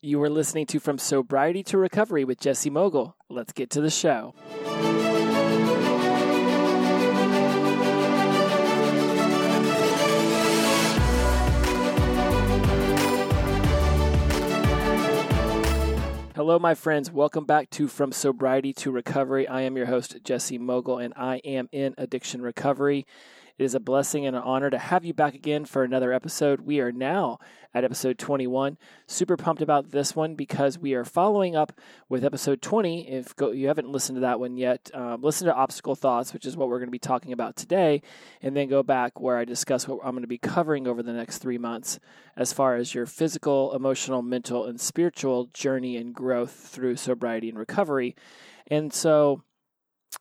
You are listening to From Sobriety to Recovery with Jesse Mogul. Let's get to the show. Hello, my friends. Welcome back to From Sobriety to Recovery. I am your host, Jesse Mogul, and I am in addiction recovery. It is a blessing and an honor to have you back again for another episode. We are now at episode 21. Super pumped about this one because we are following up with episode 20. If you haven't listened to that one yet, um, listen to Obstacle Thoughts, which is what we're going to be talking about today, and then go back where I discuss what I'm going to be covering over the next three months as far as your physical, emotional, mental, and spiritual journey and growth through sobriety and recovery. And so,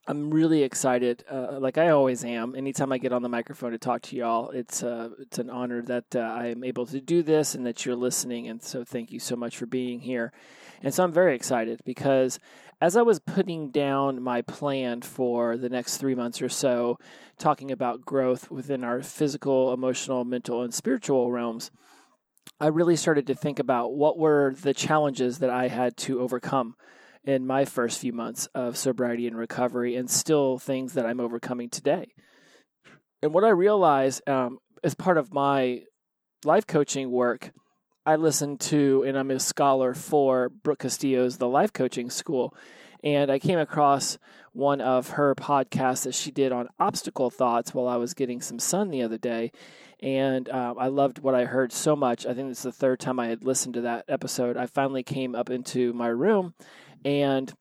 I'm really excited, uh, like I always am. Anytime I get on the microphone to talk to y'all, it's uh, it's an honor that uh, I am able to do this and that you're listening. And so, thank you so much for being here. And so, I'm very excited because as I was putting down my plan for the next three months or so, talking about growth within our physical, emotional, mental, and spiritual realms, I really started to think about what were the challenges that I had to overcome in my first few months of sobriety and recovery, and still things that I'm overcoming today. And what I realized um, as part of my life coaching work, I listened to, and I'm a scholar for Brooke Castillo's The Life Coaching School. And I came across one of her podcasts that she did on obstacle thoughts while I was getting some sun the other day. And uh, I loved what I heard so much. I think it's the third time I had listened to that episode. I finally came up into my room and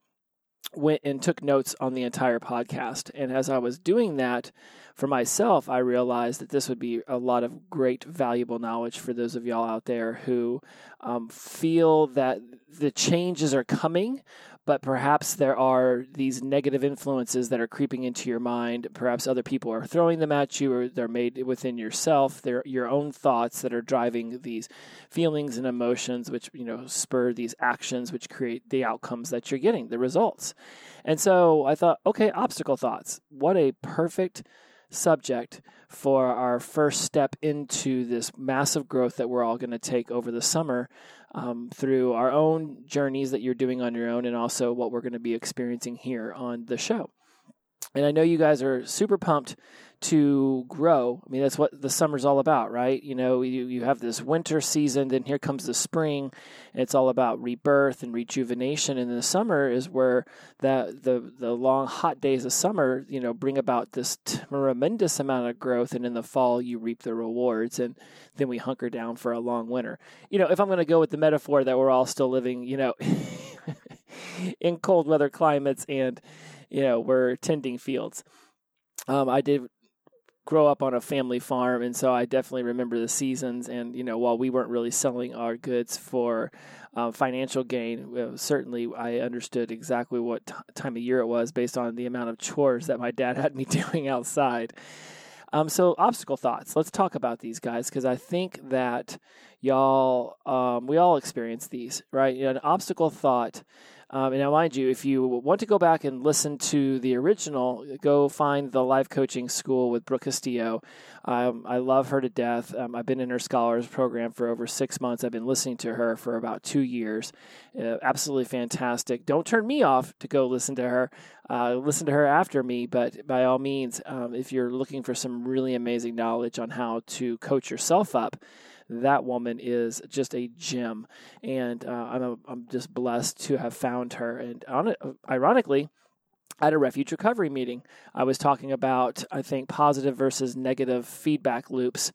went and took notes on the entire podcast. And as I was doing that for myself, I realized that this would be a lot of great, valuable knowledge for those of y'all out there who um, feel that the changes are coming, but perhaps there are these negative influences that are creeping into your mind. Perhaps other people are throwing them at you, or they're made within yourself. They're your own thoughts that are driving these feelings and emotions, which you know spur these actions, which create the outcomes that you're getting, the results. And so I thought, okay, obstacle thoughts. What a perfect subject for our first step into this massive growth that we're all going to take over the summer um, through our own journeys that you're doing on your own and also what we're going to be experiencing here on the show. And I know you guys are super pumped to grow. I mean, that's what the summer's all about, right? You know, you, you have this winter season, then here comes the spring, and it's all about rebirth and rejuvenation. And the summer is where the, the, the long, hot days of summer, you know, bring about this tremendous amount of growth. And in the fall, you reap the rewards. And then we hunker down for a long winter. You know, if I'm going to go with the metaphor that we're all still living, you know, in cold weather climates and, you know, we're tending fields. Um, I did grow up on a family farm, and so I definitely remember the seasons. And you know, while we weren't really selling our goods for uh, financial gain, uh, certainly I understood exactly what t- time of year it was based on the amount of chores that my dad had me doing outside. Um, so obstacle thoughts. Let's talk about these guys because I think that y'all, um, we all experience these, right? You know, an obstacle thought um, and now, mind you, if you want to go back and listen to the original, go find the life coaching school with Brooke Castillo. Um, I love her to death. Um, I've been in her scholars program for over six months. I've been listening to her for about two years. Uh, absolutely fantastic. Don't turn me off to go listen to her. Uh, listen to her after me, but by all means, um, if you're looking for some really amazing knowledge on how to coach yourself up, that woman is just a gem, and uh, I'm a, I'm just blessed to have found her. And on ironically, at a refuge recovery meeting, I was talking about I think positive versus negative feedback loops,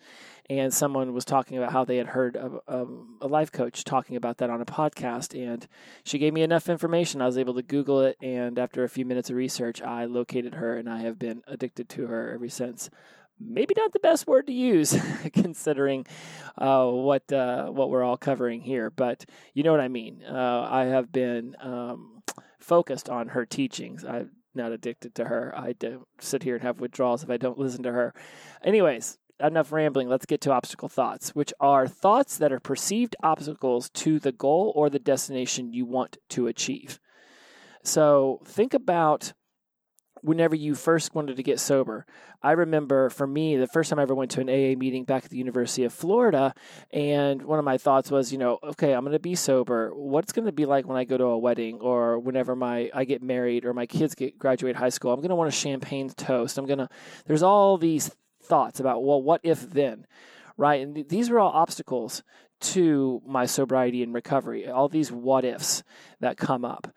and someone was talking about how they had heard a, a, a, life coach talking about that on a podcast, and she gave me enough information. I was able to Google it, and after a few minutes of research, I located her, and I have been addicted to her ever since maybe not the best word to use considering uh, what uh, what we're all covering here, but you know what I mean. Uh, I have been um, focused on her teachings. I'm not addicted to her. I don't sit here and have withdrawals if I don't listen to her. Anyways, enough rambling. Let's get to obstacle thoughts, which are thoughts that are perceived obstacles to the goal or the destination you want to achieve. So think about whenever you first wanted to get sober. I remember for me, the first time I ever went to an AA meeting back at the University of Florida, and one of my thoughts was, you know, okay, I'm going to be sober. What's going to be like when I go to a wedding or whenever my I get married or my kids get graduate high school? I'm going to want a champagne toast. I'm going to there's all these thoughts about, well, what if then? Right? And th- these were all obstacles to my sobriety and recovery. All these what ifs that come up.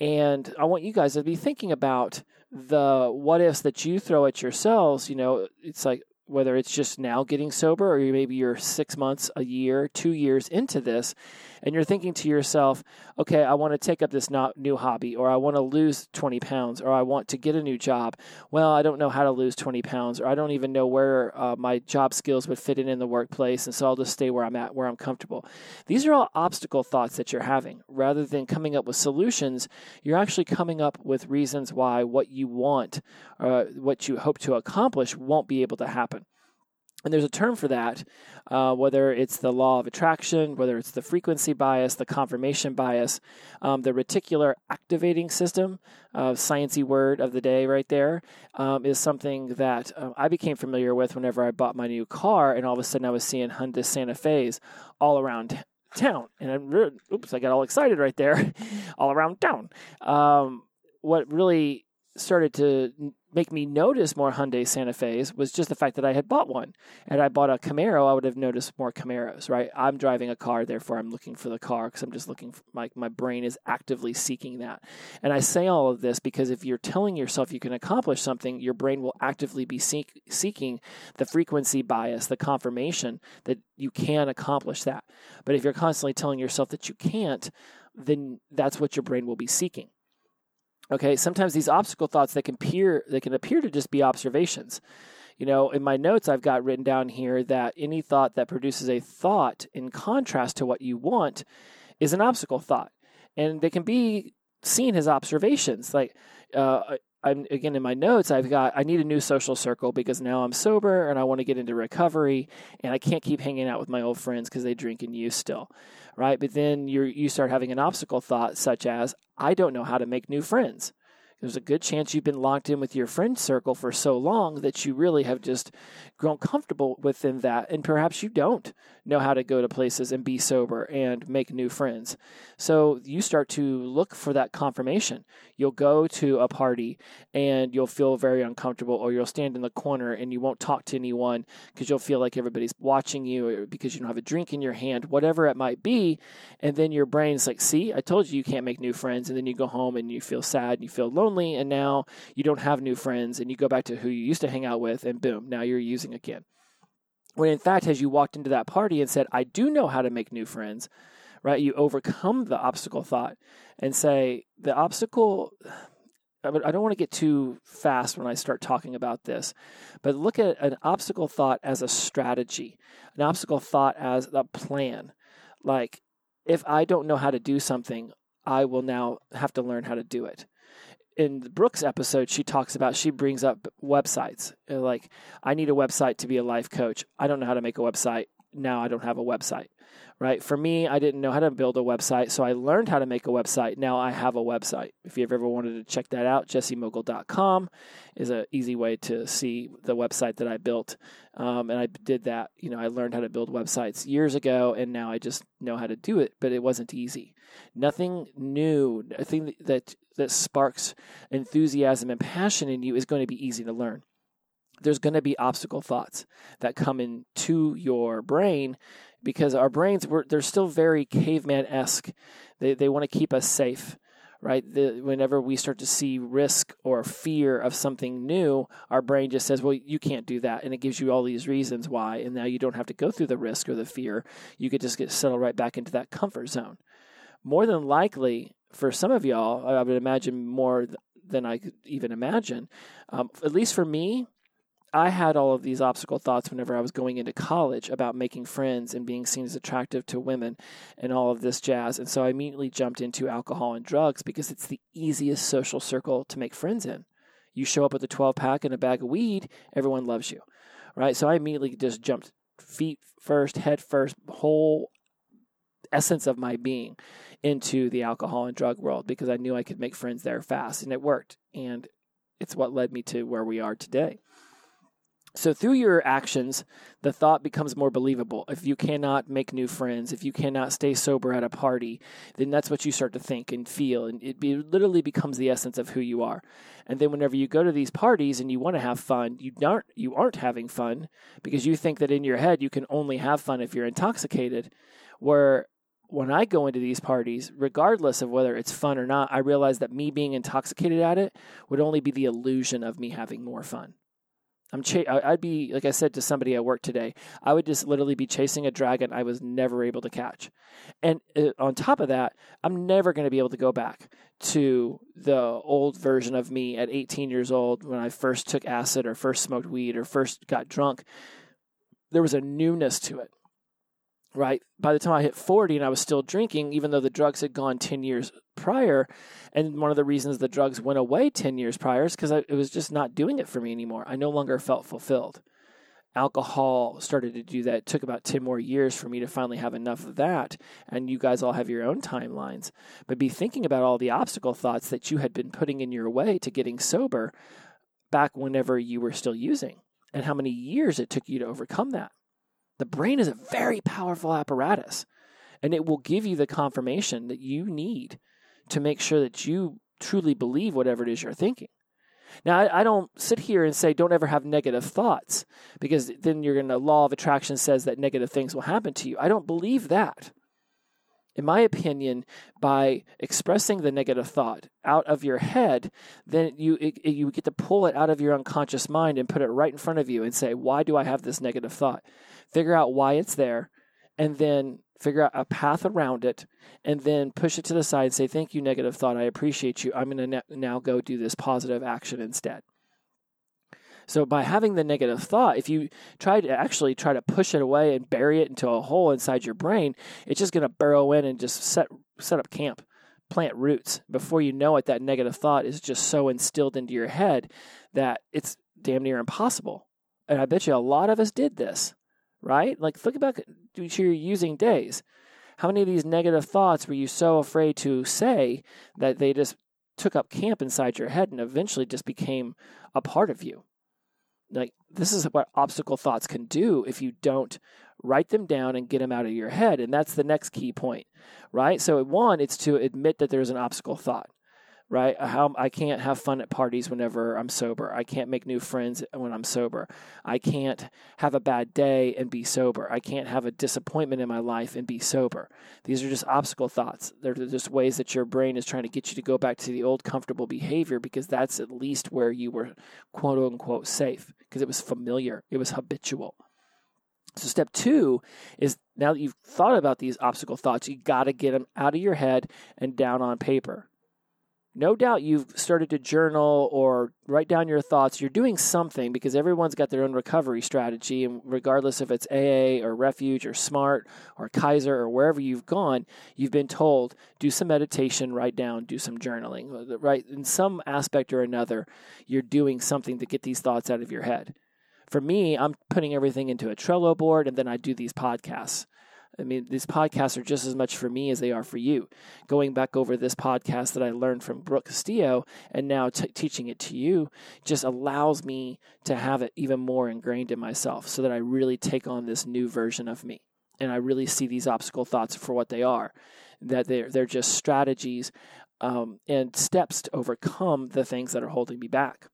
And I want you guys to be thinking about the what ifs that you throw at yourselves, you know, it's like whether it's just now getting sober or maybe you're six months, a year, two years into this, and you're thinking to yourself, okay, I want to take up this new hobby, or I want to lose 20 pounds, or I want to get a new job. Well, I don't know how to lose 20 pounds, or I don't even know where uh, my job skills would fit in in the workplace, and so I'll just stay where I'm at, where I'm comfortable. These are all obstacle thoughts that you're having. Rather than coming up with solutions, you're actually coming up with reasons why what you want, uh, what you hope to accomplish, won't be able to happen. And there's a term for that, uh, whether it's the law of attraction, whether it's the frequency bias, the confirmation bias, um, the reticular activating system, uh, sciencey word of the day right there, um, is something that uh, I became familiar with whenever I bought my new car, and all of a sudden I was seeing Hyundai Santa Fe's all around town, and I re- oops, I got all excited right there, all around town. Um, what really started to make me notice more Hyundai Santa Fe's was just the fact that I had bought one. And I bought a Camaro, I would have noticed more Camaros, right? I'm driving a car, therefore I'm looking for the car because I'm just looking for my, my brain is actively seeking that. And I say all of this because if you're telling yourself you can accomplish something, your brain will actively be seek, seeking the frequency bias, the confirmation that you can accomplish that. But if you're constantly telling yourself that you can't, then that's what your brain will be seeking. Okay, sometimes these obstacle thoughts they can appear they can appear to just be observations. You know, in my notes I've got written down here that any thought that produces a thought in contrast to what you want is an obstacle thought. And they can be seen as observations. Like uh, I'm again in my notes I've got I need a new social circle because now I'm sober and I want to get into recovery and I can't keep hanging out with my old friends because they drink and use still right? But then you you start having an obstacle thought such as I don't know how to make new friends there's a good chance you've been locked in with your friend circle for so long that you really have just grown comfortable within that. And perhaps you don't know how to go to places and be sober and make new friends. So you start to look for that confirmation. You'll go to a party and you'll feel very uncomfortable, or you'll stand in the corner and you won't talk to anyone because you'll feel like everybody's watching you because you don't have a drink in your hand, whatever it might be. And then your brain's like, see, I told you you can't make new friends. And then you go home and you feel sad and you feel lonely lonely and now you don't have new friends and you go back to who you used to hang out with and boom, now you're using again. When in fact, as you walked into that party and said, I do know how to make new friends, right? You overcome the obstacle thought and say, the obstacle, I don't want to get too fast when I start talking about this, but look at an obstacle thought as a strategy, an obstacle thought as a plan. Like, if I don't know how to do something, I will now have to learn how to do it in Brooks episode, she talks about she brings up websites. Like, I need a website to be a life coach. I don't know how to make a website. Now I don't have a website. Right? For me, I didn't know how to build a website, so I learned how to make a website. Now I have a website. If you've ever wanted to check that out, jessemogul.com is an easy way to see the website that I built. Um, and I did that. You know, I learned how to build websites years ago, and now I just know how to do it. But it wasn't easy. Nothing new. Nothing that that sparks enthusiasm and passion in you is going to be easy to learn. There's going to be obstacle thoughts that come into your brain because our brains we're, they're still very caveman esque. They they want to keep us safe right? The, whenever we start to see risk or fear of something new, our brain just says, well, you can't do that. And it gives you all these reasons why. And now you don't have to go through the risk or the fear. You could just get settled right back into that comfort zone. More than likely, for some of y'all, I would imagine more than I could even imagine, um, at least for me, I had all of these obstacle thoughts whenever I was going into college about making friends and being seen as attractive to women and all of this jazz. And so I immediately jumped into alcohol and drugs because it's the easiest social circle to make friends in. You show up with a 12 pack and a bag of weed, everyone loves you, right? So I immediately just jumped feet first, head first, whole essence of my being into the alcohol and drug world because I knew I could make friends there fast and it worked. And it's what led me to where we are today. So, through your actions, the thought becomes more believable. If you cannot make new friends, if you cannot stay sober at a party, then that's what you start to think and feel. And it be, literally becomes the essence of who you are. And then, whenever you go to these parties and you want to have fun, you aren't, you aren't having fun because you think that in your head you can only have fun if you're intoxicated. Where when I go into these parties, regardless of whether it's fun or not, I realize that me being intoxicated at it would only be the illusion of me having more fun. I'm I'd be like I said to somebody at work today. I would just literally be chasing a dragon I was never able to catch, and uh, on top of that, I'm never going to be able to go back to the old version of me at 18 years old when I first took acid or first smoked weed or first got drunk. There was a newness to it right? By the time I hit 40 and I was still drinking, even though the drugs had gone 10 years prior, and one of the reasons the drugs went away 10 years prior is because it was just not doing it for me anymore. I no longer felt fulfilled. Alcohol started to do that. It took about 10 more years for me to finally have enough of that. And you guys all have your own timelines. But be thinking about all the obstacle thoughts that you had been putting in your way to getting sober back whenever you were still using, and how many years it took you to overcome that. The brain is a very powerful apparatus, and it will give you the confirmation that you need to make sure that you truly believe whatever it is you're thinking. Now, I, I don't sit here and say don't ever have negative thoughts because then you're going to, law of attraction says that negative things will happen to you. I don't believe that. In my opinion, by expressing the negative thought out of your head, then you it, you get to pull it out of your unconscious mind and put it right in front of you and say, "Why do I have this negative thought?" Figure out why it's there, and then figure out a path around it, and then push it to the side. Say, "Thank you, negative thought. I appreciate you. I'm going to now go do this positive action instead." So by having the negative thought, if you try to actually try to push it away and bury it into a hole inside your brain, it's just going to burrow in and just set set up camp, plant roots. Before you know it, that negative thought is just so instilled into your head that it's damn near impossible. And I bet you a lot of us did this, right? Like think about to your using days. How many of these negative thoughts were you so afraid to say that they just took up camp inside your head and eventually just became a part of you? like this is what obstacle thoughts can do if you don't write them down and get them out of your head and that's the next key point right so one it's to admit that there's an obstacle thought right? How I can't have fun at parties whenever I'm sober. I can't make new friends when I'm sober. I can't have a bad day and be sober. I can't have a disappointment in my life and be sober. These are just obstacle thoughts. They're just ways that your brain is trying to get you to go back to the old comfortable behavior because that's at least where you were quote unquote safe because it was familiar, it was habitual. So, step two is now that you've thought about these obstacle thoughts, you got to get them out of your head and down on paper no doubt you've started to journal or write down your thoughts. You're doing something because everyone's got their own recovery strategy. And regardless if it's AA or Refuge or SMART or Kaiser or wherever you've gone, you've been told do some meditation, write down, do some journaling. Right? In some aspect or another, you're doing something to get these thoughts out of your head. For me, I'm putting everything into a Trello board and then I do these podcasts. I mean, these podcasts are just as much for me as they are for you. Going back over this podcast that I learned from Brooke Castillo and now t- teaching it to you just allows me to have it even more ingrained in myself so that I really take on this new version of me. And I really see these obstacle thoughts for what they are that they're, they're just strategies um, and steps to overcome the things that are holding me back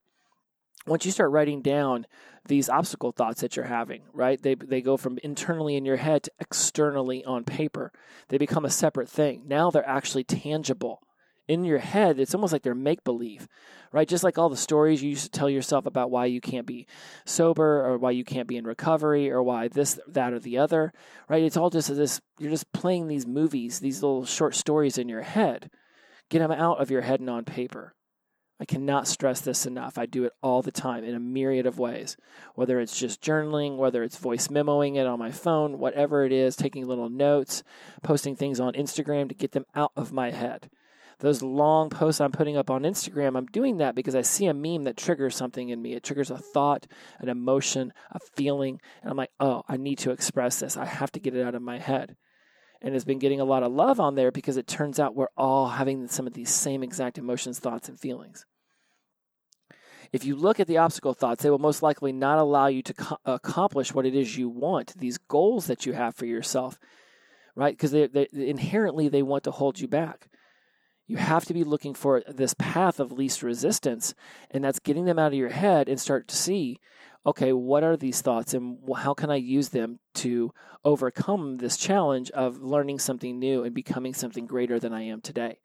once you start writing down these obstacle thoughts that you're having, right? They they go from internally in your head to externally on paper. They become a separate thing. Now they're actually tangible. In your head, it's almost like they're make believe, right? Just like all the stories you used to tell yourself about why you can't be sober or why you can't be in recovery or why this, that, or the other, right? It's all just this, you're just playing these movies, these little short stories in your head. Get them out of your head and on paper. I cannot stress this enough. I do it all the time in a myriad of ways, whether it's just journaling, whether it's voice memoing it on my phone, whatever it is, taking little notes, posting things on Instagram to get them out of my head. Those long posts I'm putting up on Instagram, I'm doing that because I see a meme that triggers something in me. It triggers a thought, an emotion, a feeling, and I'm like, oh, I need to express this. I have to get it out of my head and has been getting a lot of love on there because it turns out we're all having some of these same exact emotions, thoughts, and feelings. If you look at the obstacle thoughts, they will most likely not allow you to co- accomplish what it is you want, these goals that you have for yourself, right? Because they, they, inherently they want to hold you back. You have to be looking for this path of least resistance, and that's getting them out of your head and start to see, okay, what are these thoughts and how can I use them to overcome this challenge of learning something new and becoming something greater than I am today?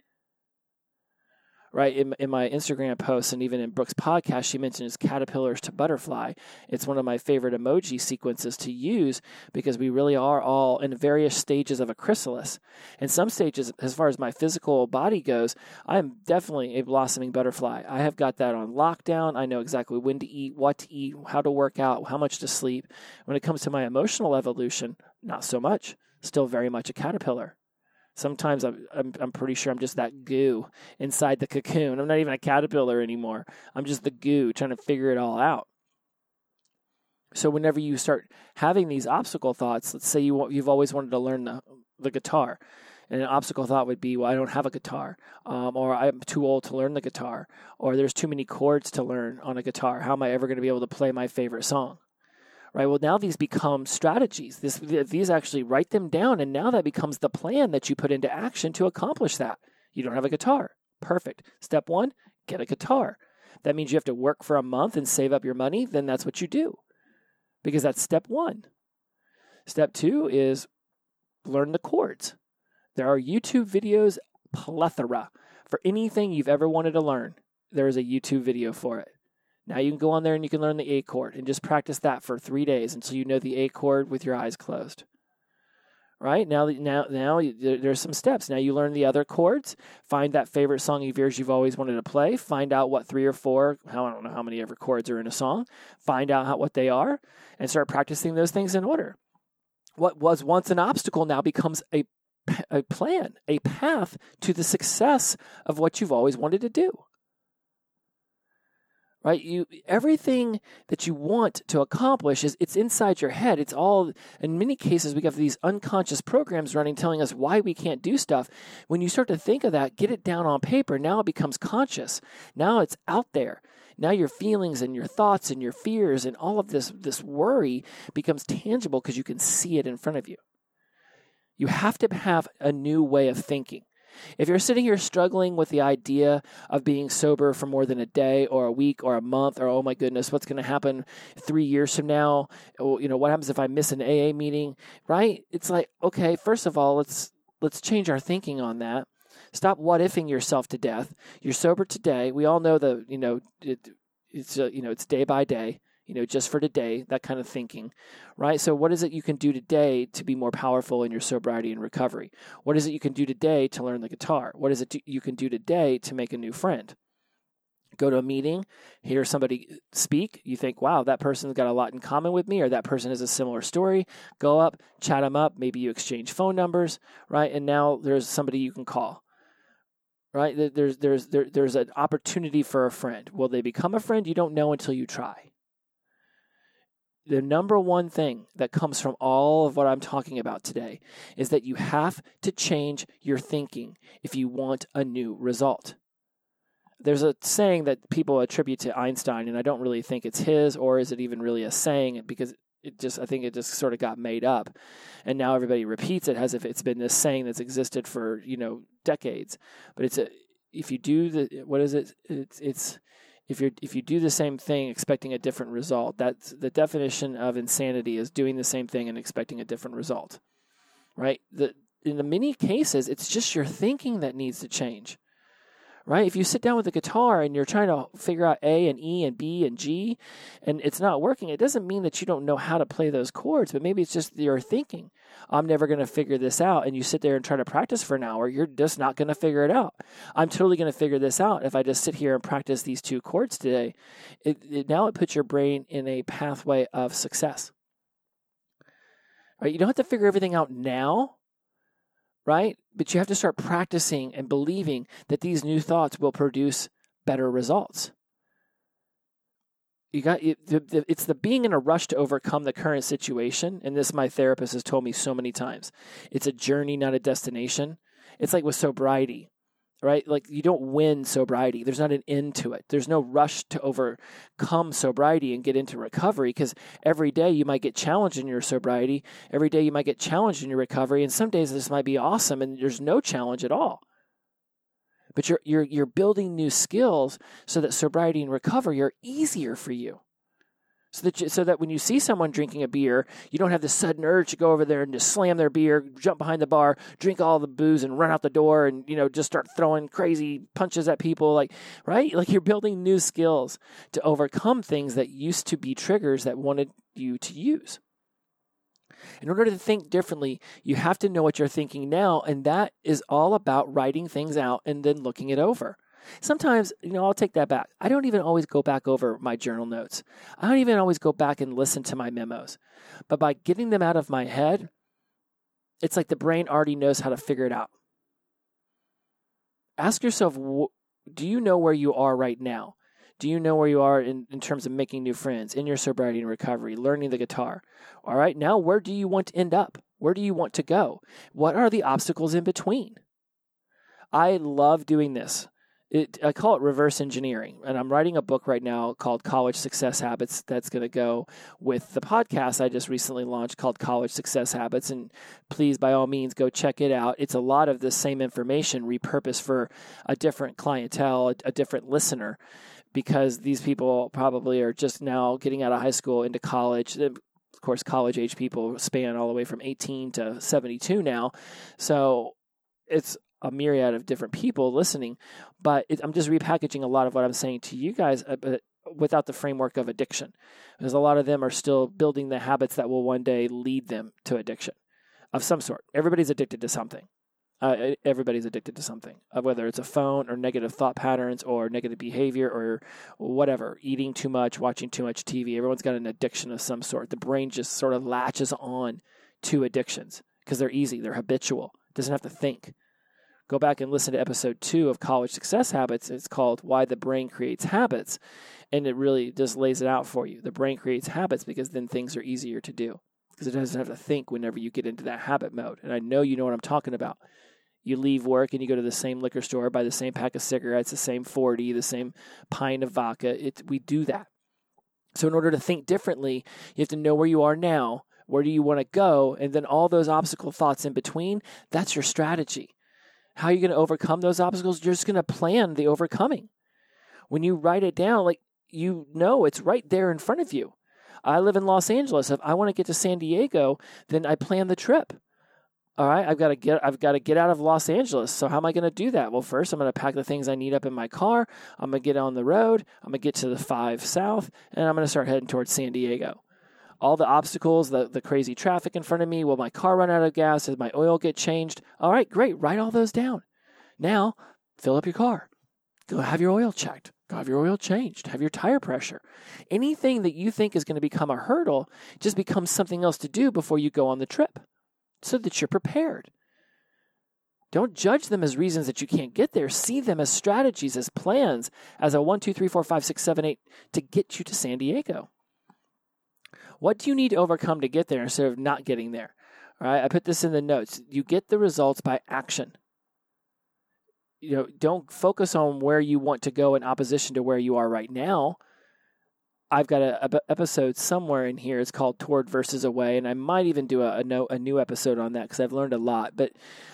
Right? In, in my Instagram posts and even in Brooke's podcast, she mentions caterpillars to butterfly. It's one of my favorite emoji sequences to use because we really are all in various stages of a chrysalis. In some stages, as far as my physical body goes, I'm definitely a blossoming butterfly. I have got that on lockdown. I know exactly when to eat, what to eat, how to work out, how much to sleep. When it comes to my emotional evolution, not so much. Still very much a caterpillar. Sometimes I'm, I'm, I'm pretty sure I'm just that goo inside the cocoon. I'm not even a caterpillar anymore. I'm just the goo trying to figure it all out. So whenever you start having these obstacle thoughts, let's say you you've always wanted to learn the the guitar, and an obstacle thought would be, well, I don't have a guitar, um, or I'm too old to learn the guitar, or there's too many chords to learn on a guitar. How am I ever going to be able to play my favorite song? Right? Well, now these become strategies. This, these actually write them down, and now that becomes the plan that you put into action to accomplish that. You don't have a guitar. Perfect. Step one, get a guitar. That means you have to work for a month and save up your money. Then that's what you do because that's step one. Step two is learn the chords. There are YouTube videos plethora for anything you've ever wanted to learn. There is a YouTube video for it. Now you can go on there and you can learn the A chord and just practice that for three days until you know the A chord with your eyes closed. Right now, now, now there's some steps. Now you learn the other chords. Find that favorite song of yours you've always wanted to play. Find out what three or four, how I don't know how many ever chords are in a song. Find out how, what they are, and start practicing those things in order. What was once an obstacle now becomes a a plan, a path to the success of what you've always wanted to do right? You everything that you want to accomplish is it's inside your head. It's all in many cases we have these unconscious programs running telling us why we can't do stuff. When you start to think of that get it down on paper. Now it becomes conscious. Now it's out there. Now your feelings and your thoughts and your fears and all of this this worry becomes tangible because you can see it in front of you. You have to have a new way of thinking if you're sitting here struggling with the idea of being sober for more than a day or a week or a month, or oh my goodness, what's going to happen three years from now? Oh, you know, what happens if I miss an AA meeting? Right? It's like, okay, first of all, let's let's change our thinking on that. Stop what ifing yourself to death. You're sober today. We all know the you know it, it's uh, you know it's day by day you know, just for today, that kind of thinking, right? So, what is it you can do today to be more powerful in your sobriety and recovery? What is it you can do today to learn the guitar? What is it you can do today to make a new friend? Go to a meeting, hear somebody uh, speak, you think, wow, that person's got a lot in common with me, or that person has a similar story. Go up, chat them up, maybe you exchange phone numbers, right? And now there's somebody you can call right there's there's there, there's an opportunity for a friend will they become a friend you don't know until you try the number one thing that comes from all of what I'm talking about today is that you have to change your thinking if you want a new result. There's a saying that people attribute to Einstein, and I don't really think it's his, or is it even really a saying? Because it just, I think it just sort of got made up, and now everybody repeats it as if it's been this saying that's existed for you know decades. But it's a, if you do the, what is it? It's it's if you if you do the same thing expecting a different result, that's the definition of insanity is doing the same thing and expecting a different result. Right? The in the many cases, it's just your thinking that needs to change right? If you sit down with a guitar and you're trying to figure out A and E and B and G and it's not working, it doesn't mean that you don't know how to play those chords, but maybe it's just your thinking. I'm never going to figure this out. And you sit there and try to practice for an hour, you're just not going to figure it out. I'm totally going to figure this out if I just sit here and practice these two chords today. It, it, now it puts your brain in a pathway of success. Right? You don't have to figure everything out now right? But you have to start practicing and believing that these new thoughts will produce better results. You got it's the being in a rush to overcome the current situation, and this my therapist has told me so many times. It's a journey, not a destination. It's like with sobriety, right? Like you don't win sobriety. There's not an end to it. There's no rush to overcome sobriety and get into recovery because every day you might get challenged in your sobriety. Every day you might get challenged in your recovery. And some days this might be awesome and there's no challenge at all. But you're, you're, you're building new skills so that sobriety and recovery are easier for you so that you, so that when you see someone drinking a beer, you don't have this sudden urge to go over there and just slam their beer, jump behind the bar, drink all the booze, and run out the door, and you know just start throwing crazy punches at people, like right, like you're building new skills to overcome things that used to be triggers that wanted you to use. In order to think differently, you have to know what you're thinking now, and that is all about writing things out and then looking it over. Sometimes, you know, I'll take that back. I don't even always go back over my journal notes. I don't even always go back and listen to my memos. But by getting them out of my head, it's like the brain already knows how to figure it out. Ask yourself do you know where you are right now? Do you know where you are in, in terms of making new friends, in your sobriety and recovery, learning the guitar? All right, now where do you want to end up? Where do you want to go? What are the obstacles in between? I love doing this it, I call it reverse engineering. And I'm writing a book right now called College Success Habits that's going to go with the podcast I just recently launched called College Success Habits. And please, by all means, go check it out. It's a lot of the same information repurposed for a different clientele, a, a different listener, because these people probably are just now getting out of high school into college. Of course, college age people span all the way from 18 to 72 now. So it's a myriad of different people listening, but it, I'm just repackaging a lot of what I'm saying to you guys, uh, but without the framework of addiction, because a lot of them are still building the habits that will one day lead them to addiction of some sort. Everybody's addicted to something. Uh, everybody's addicted to something, uh, whether it's a phone or negative thought patterns or negative behavior or whatever, eating too much, watching too much TV. Everyone's got an addiction of some sort. The brain just sort of latches on to addictions because they're easy, they're habitual. It doesn't have to think go back and listen to episode two of College Success Habits. It's called Why the Brain Creates Habits. And it really just lays it out for you. The brain creates habits because then things are easier to do because it doesn't have to think whenever you get into that habit mode. And I know you know what I'm talking about. You leave work and you go to the same liquor store, buy the same pack of cigarettes, the same 40, the same pint of vodka. It, we do that. So, in order to think differently, you have to know where you are now, where do you want to go, and then all those obstacle thoughts in between. That's your strategy. How are you going to overcome those obstacles? You're just going to plan the overcoming. When you write it down, like you know it's right there in front of you. I live in Los Angeles. If I want to get to San Diego, then I plan the trip. All right, I've got to get I've got to get out of Los Angeles. So how am I going to do that? Well, first I'm going to pack the things I need up in my car. I'm going to get on the road. I'm going to get to the 5 South and I'm going to start heading towards San Diego all the obstacles, the, the crazy traffic in front of me. Will my car run out of gas? Does my oil get changed? All right, great. Write all those down. Now, fill up your car. Go have your oil checked. Go have your oil changed. Have your tire pressure. Anything that you think is going to become a hurdle just becomes something else to do before you go on the trip so that you're prepared. Don't judge them as reasons that you can't get there. See them as strategies, as plans, as a one, two, three, four, five, six, seven, eight to get you to San Diego. What do you need to overcome to get there instead of not getting there? All right, I put this in the notes. You get the results by action. You know, don't focus on where you want to go in opposition to where you are right now. I've got a, a episode somewhere in here. It's called "Toward versus Away," and I might even do a, a, no, a new episode on that because I've learned a lot, but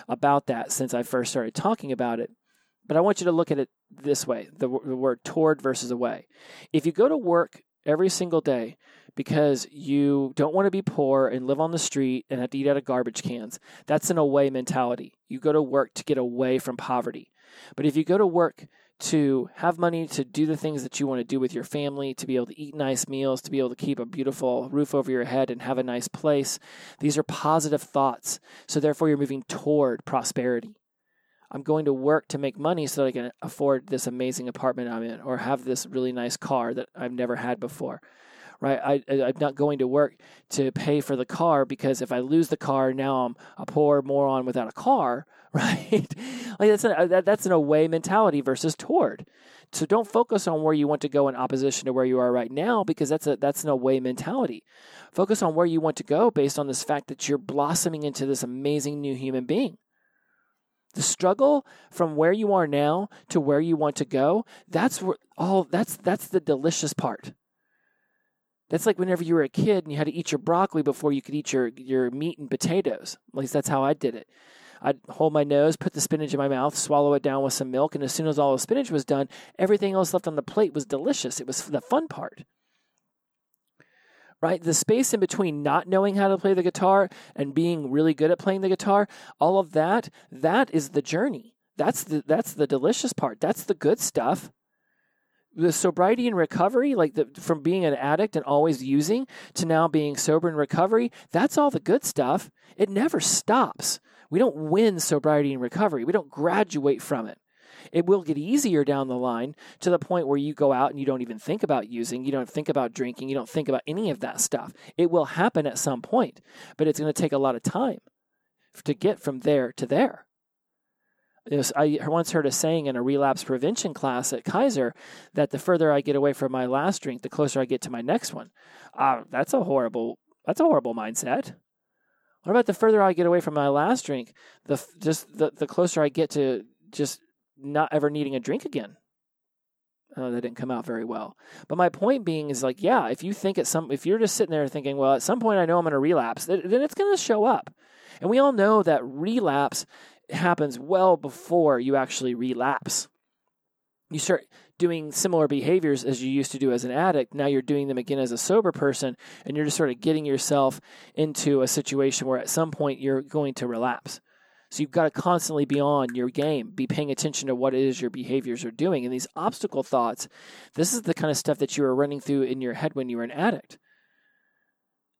about that since I first started talking about it. But I want you to look at it this way: the, the word "toward" versus "away." If you go to work every single day because you don't want to be poor and live on the street and have to eat out of garbage cans. That's an away mentality. You go to work to get away from poverty. But if you go to work to have money to do the things that you want to do with your family, to be able to eat nice meals, to be able to keep a beautiful roof over your head and have a nice place, these are positive thoughts. So therefore, you're moving toward prosperity. I'm going to work to make money so that I can afford this amazing apartment I'm in or have this really nice car that I've never had before. Right, I, I'm not going to work to pay for the car because if I lose the car, now I'm a poor moron without a car. Right, like that's a, uh, that, that's an away mentality versus toward. So don't focus on where you want to go in opposition to where you are right now because that's a that's an away mentality. Focus on where you want to go based on this fact that you're blossoming into this amazing new human being. The struggle from where you are now to where you want to go, that's where all that's that's the delicious part. That's like whenever you were a kid and you had to eat your broccoli before you could eat your, your meat and potatoes. At least that's how I did it. I'd hold my nose, put the spinach in my mouth, swallow it down with some milk, and as soon as all the spinach was done, everything else left on the plate was delicious. It was the fun part. Right? The space in between not knowing how to play the guitar and being really good at playing the guitar, all of that, that is the journey. That's the that's the delicious part. That's the good stuff the sobriety and recovery, like the, from being an addict and always using to now being sober and recovery, that's all the good stuff. It never stops. We don't win sobriety and recovery. We don't graduate from it. It will get easier down the line to the point where you go out and you don't even think about using, you don't think about drinking, you don't think about any of that stuff. It will happen at some point, but it's going to take a lot of time to get from there to there. I once heard a saying in a relapse prevention class at Kaiser that the further I get away from my last drink, the closer I get to my next one. Uh, that's a horrible. That's a horrible mindset. What about the further I get away from my last drink, the just the, the closer I get to just not ever needing a drink again? Oh, that didn't come out very well. But my point being is like, yeah, if you think at some, if you're just sitting there thinking, well, at some point I know I'm going to relapse, then it's going to show up. And we all know that relapse happens well before you actually relapse. You start doing similar behaviors as you used to do as an addict. Now you're doing them again as a sober person, and you're just sort of getting yourself into a situation where at some point you're going to relapse. So you've got to constantly be on your game, be paying attention to what it is your behaviors are doing. And these obstacle thoughts, this is the kind of stuff that you were running through in your head when you were an addict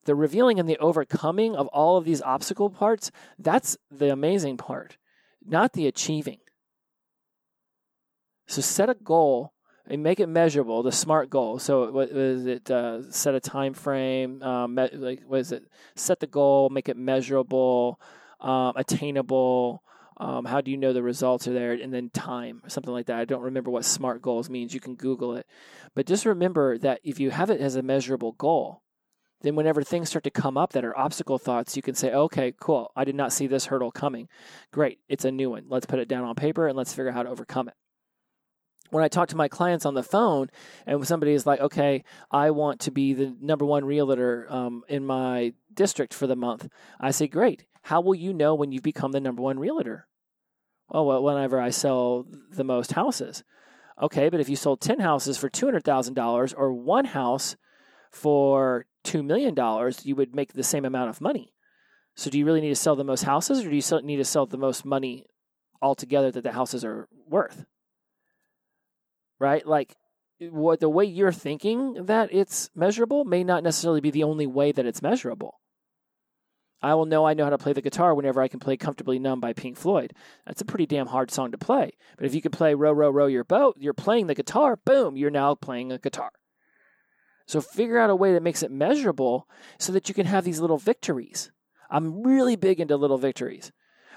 the revealing and the overcoming of all of these obstacle parts, that's the amazing part, not the achieving. So set a goal and make it measurable, the SMART goal. So what is it? Uh, set a time frame. Um, like what is it? Set the goal, make it measurable, um, attainable. Um, how do you know the results are there? And then time, something like that. I don't remember what SMART goals means. You can Google it, but just remember that if you have it as a measurable goal, then whenever things start to come up that are obstacle thoughts, you can say, okay, cool, I did not see this hurdle coming. Great, it's a new one. Let's put it down on paper and let's figure out how to overcome it. When I talk to my clients on the phone and somebody is like, okay, I want to be the number one realtor um, in my district for the month, I say, great. How will you know when you've become the number one realtor? Oh, well, whenever I sell the most houses. Okay, but if you sold 10 houses for $200,000 or one house for $2 million, you would make the same amount of money. So, do you really need to sell the most houses or do you need to sell the most money altogether that the houses are worth? Right? Like, what the way you're thinking that it's measurable may not necessarily be the only way that it's measurable. I will know I know how to play the guitar whenever I can play Comfortably Numb by Pink Floyd. That's a pretty damn hard song to play. But if you can play Row, Row, Row Your Boat, you're playing the guitar, boom, you're now playing a guitar. So figure out a way that makes it measurable so that you can have these little victories. I'm really big into little victories.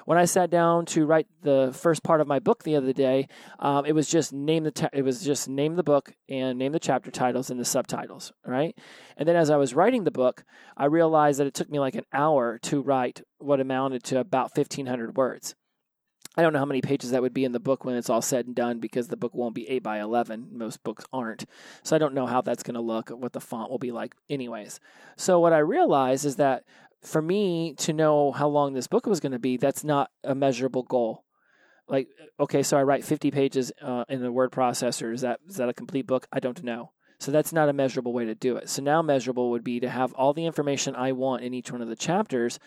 When I sat down to write the first part of my book the other day, um, it was just name the ta- it was just name the book and name the chapter titles and the subtitles, right? And then as I was writing the book, I realized that it took me like an hour to write what amounted to about 1500 words. I don't know how many pages that would be in the book when it's all said and done because the book won't be 8 by 11. Most books aren't. So I don't know how that's going to look, what the font will be like, anyways. So what I realized is that for me to know how long this book was going to be, that's not a measurable goal. Like, okay, so I write 50 pages uh, in the word processor. Is that is that a complete book? I don't know. So that's not a measurable way to do it. So now measurable would be to have all the information I want in each one of the chapters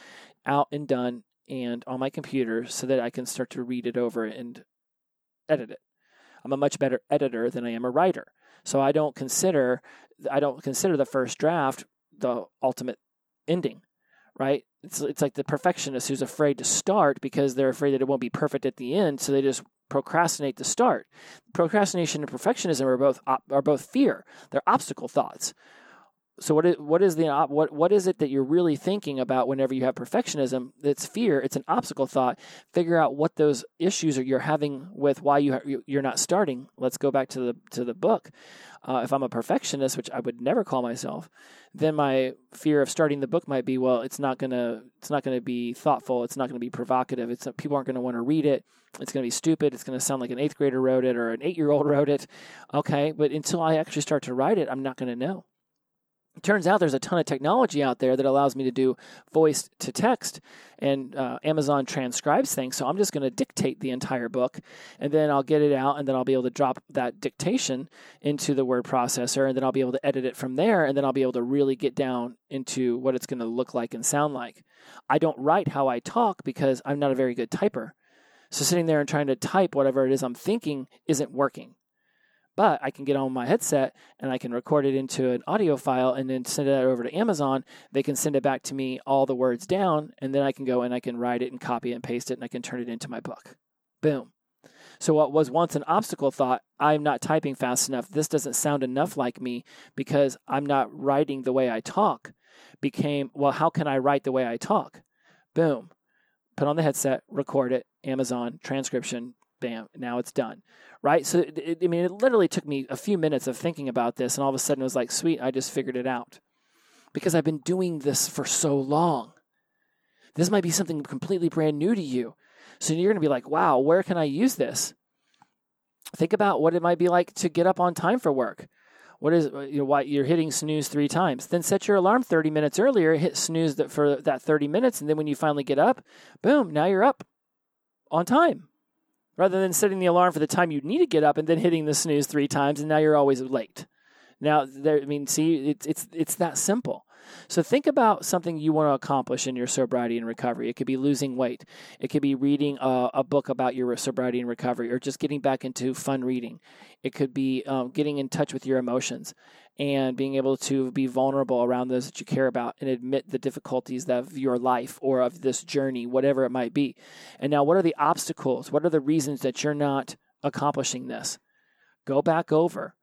out and done and on my computer so that I can start to read it over and edit it. I'm a much better editor than I am a writer. So I don't consider I don't consider the first draft the ultimate ending, right? It's it's like the perfectionist who's afraid to start because they're afraid that it won't be perfect at the end, so they just procrastinate the start. Procrastination and perfectionism are both are both fear. They're obstacle thoughts. So what is, what is the what what is it that you're really thinking about whenever you have perfectionism? It's fear. It's an obstacle thought. Figure out what those issues are you're having with why you you're not starting. Let's go back to the to the book. Uh, if I'm a perfectionist, which I would never call myself, then my fear of starting the book might be, well, it's not gonna it's not gonna be thoughtful. It's not gonna be provocative. It's people aren't gonna want to read it. It's gonna be stupid. It's gonna sound like an eighth grader wrote it or an eight year old wrote it. Okay, but until I actually start to write it, I'm not gonna know turns out there's a ton of technology out there that allows me to do voice to text and uh, amazon transcribes things so i'm just going to dictate the entire book and then i'll get it out and then i'll be able to drop that dictation into the word processor and then i'll be able to edit it from there and then i'll be able to really get down into what it's going to look like and sound like. I don't write how i talk because i'm not a very good typer. So sitting there and trying to type whatever it is i'm thinking isn't working but I can get on my headset and I can record it into an audio file and then send it over to Amazon. They can send it back to me, all the words down, and then I can go and I can write it and copy and paste it and I can turn it into my book. Boom. So, what was once an obstacle thought, I'm not typing fast enough, this doesn't sound enough like me because I'm not writing the way I talk, became, well, how can I write the way I talk? Boom. Put on the headset, record it, Amazon, transcription, bam, now it's done. Right? So, it, I mean, it literally took me a few minutes of thinking about this, and all of a sudden it was like, sweet, I just figured it out. Because I've been doing this for so long. This might be something completely brand new to you. So you're going to be like, wow, where can I use this? Think about what it might be like to get up on time for work. What is uh, you know why you're hitting snooze three times? Then set your alarm 30 minutes earlier, hit snooze for that 30 minutes, and then when you finally get up, boom, now you're up on time rather than setting the alarm for the time you need to get up and then hitting the snooze three times and now you're always late. Now, there, I mean, see, it's it's it's that simple. So think about something you want to accomplish in your sobriety and recovery. It could be losing weight. It could be reading a, a book about your sobriety and recovery, or just getting back into fun reading. It could be um, getting in touch with your emotions and being able to be vulnerable around those that you care about and admit the difficulties of your life or of this journey, whatever it might be. And now, what are the obstacles? What are the reasons that you're not accomplishing this? Go back over,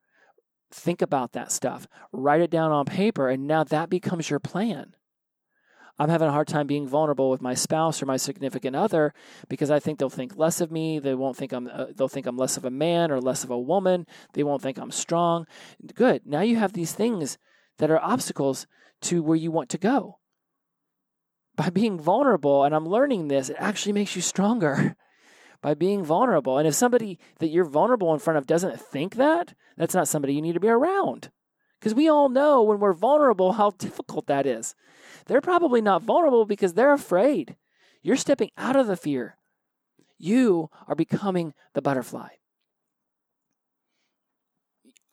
think about that stuff, write it down on paper, and now that becomes your plan. I'm having a hard time being vulnerable with my spouse or my significant other because I think they'll think less of me. They won't think I'm. Uh, they'll think I'm less of a man or less of a woman. They won't think I'm strong. Good. Now you have these things that are obstacles to where you want to go. By being vulnerable, and I'm learning this, it actually makes you stronger. By being vulnerable, and if somebody that you're vulnerable in front of doesn't think that, that's not somebody you need to be around. Because we all know when we're vulnerable how difficult that is. They're probably not vulnerable because they're afraid. You're stepping out of the fear. You are becoming the butterfly.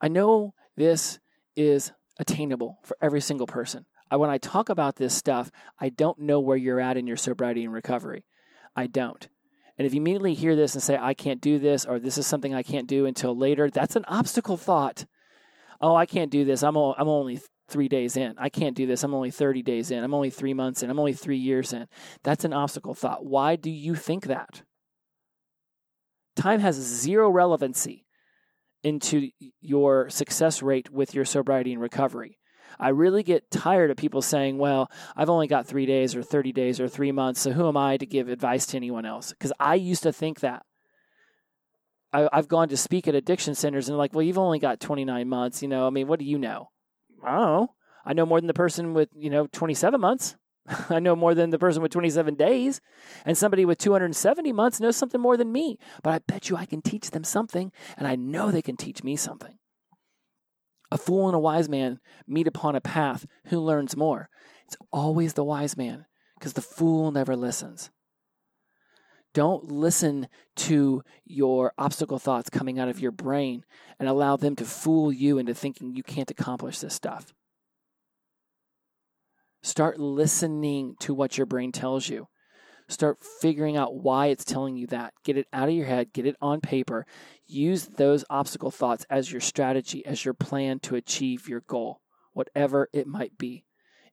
I know this is attainable for every single person. I, when I talk about this stuff, I don't know where you're at in your sobriety and recovery. I don't. And if you immediately hear this and say, I can't do this, or this is something I can't do until later, that's an obstacle thought. Oh, I can't do this. I'm, I'm only three days in. I can't do this. I'm only 30 days in. I'm only three months in. I'm only three years in. That's an obstacle thought. Why do you think that? Time has zero relevancy into your success rate with your sobriety and recovery. I really get tired of people saying, well, I've only got three days or 30 days or three months, so who am I to give advice to anyone else? Because I used to think that. I, have gone to speak at addiction centers and like, well, you've only got 29 months. You know, I mean, what do you know? I don't know. I know more than the person with, you know, 27 months. I know more than the person with 27 days. And somebody with 270 months knows something more than me. But I bet you I can teach them something, and I know they can teach me something. A fool and a wise man meet upon a path. Who learns more? It's always the wise man, because the fool never listens. Don't listen to your obstacle thoughts coming out of your brain and allow them to fool you into thinking you can't accomplish this stuff. Start listening to what your brain tells you. Start figuring out why it's telling you that. Get it out of your head, get it on paper. Use those obstacle thoughts as your strategy, as your plan to achieve your goal, whatever it might be.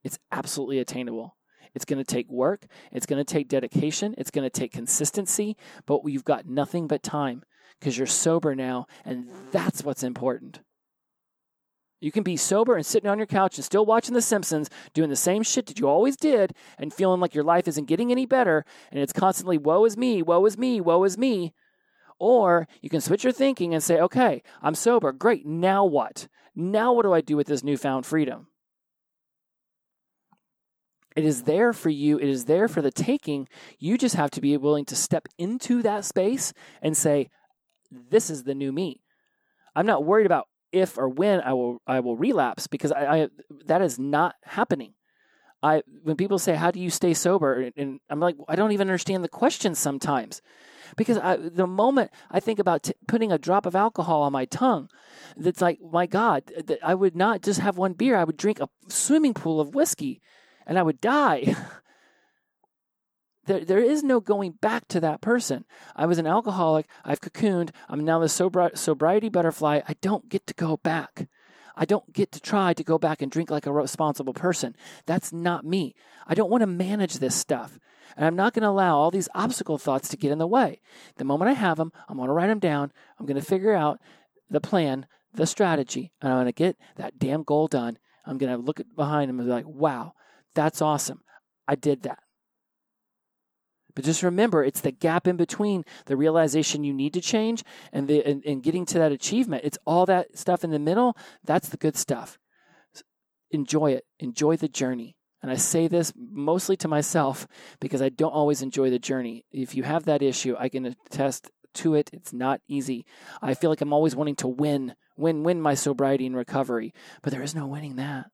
It's absolutely attainable. It's going to take work, it's going to take dedication, it's going to take consistency, but you've got nothing but time because you're sober now, and that's what's important. You can be sober and sitting on your couch and still watching The Simpsons, doing the same shit that you always did, and feeling like your life isn't getting any better, and it's constantly, woe is me, woe is me, woe is me. Or you can switch your thinking and say, okay, I'm sober. Great. Now what? Now what do I do with this newfound freedom? It is there for you. It is there for the taking. You just have to be willing to step into that space and say, this is the new me. I'm not worried about if or when I will I will relapse because I, I that is not happening. I when people say how do you stay sober and I'm like I don't even understand the question sometimes because I, the moment I think about t- putting a drop of alcohol on my tongue, that's like my God, I would not just have one beer. I would drink a swimming pool of whiskey, and I would die. There, there is no going back to that person. I was an alcoholic. I've cocooned. I'm now the sobri- sobriety butterfly. I don't get to go back. I don't get to try to go back and drink like a responsible person. That's not me. I don't want to manage this stuff. And I'm not going to allow all these obstacle thoughts to get in the way. The moment I have them, I'm going to write them down. I'm going to figure out the plan, the strategy, and I'm going to get that damn goal done. I'm going to look behind them and be like, wow, that's awesome. I did that. But just remember, it's the gap in between the realization you need to change and the and, and getting to that achievement. It's all that stuff in the middle. That's the good stuff. Enjoy it. Enjoy the journey. And I say this mostly to myself because I don't always enjoy the journey. If you have that issue, I can attest to it. It's not easy. I feel like I'm always wanting to win, win, win my sobriety and recovery, but there is no winning that.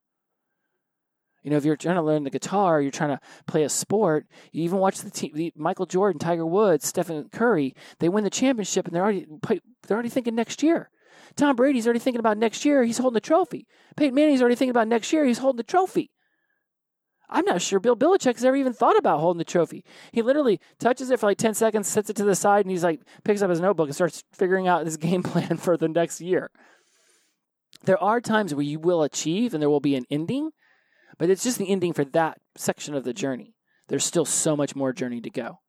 You know, if you're trying to learn the guitar, you're trying to play a sport. You even watch the team, Michael Jordan, Tiger Woods, Stephen Curry. They win the championship, and they're already they're already thinking next year. Tom Brady's already thinking about next year. He's holding the trophy. Peyton Manning's already thinking about next year. He's holding the trophy. I'm not sure Bill Belichick's ever even thought about holding the trophy. He literally touches it for like 10 seconds, sets it to the side, and he's like, picks up his notebook and starts figuring out his game plan for the next year. There are times where you will achieve and there will be an ending, but it's just the ending for that section of the journey. There's still so much more journey to go.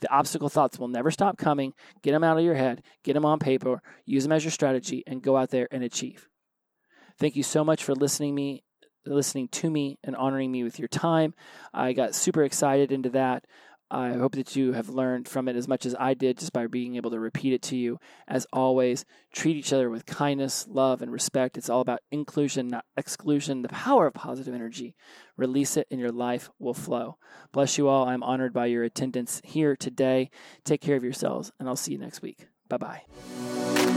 The obstacle thoughts will never stop coming. Get them out of your head, get them on paper, use them as your strategy, and go out there and achieve. Thank you so much for listening me listening to me and honoring me with your time. I got super excited into that. I hope that you have learned from it as much as I did just by being able to repeat it to you. As always, treat each other with kindness, love, and respect. It's all about inclusion, not exclusion. The power of positive energy. Release it, and your life will flow. Bless you all. I'm honored by your attendance here today. Take care of yourselves, and I'll see you next week. Bye bye.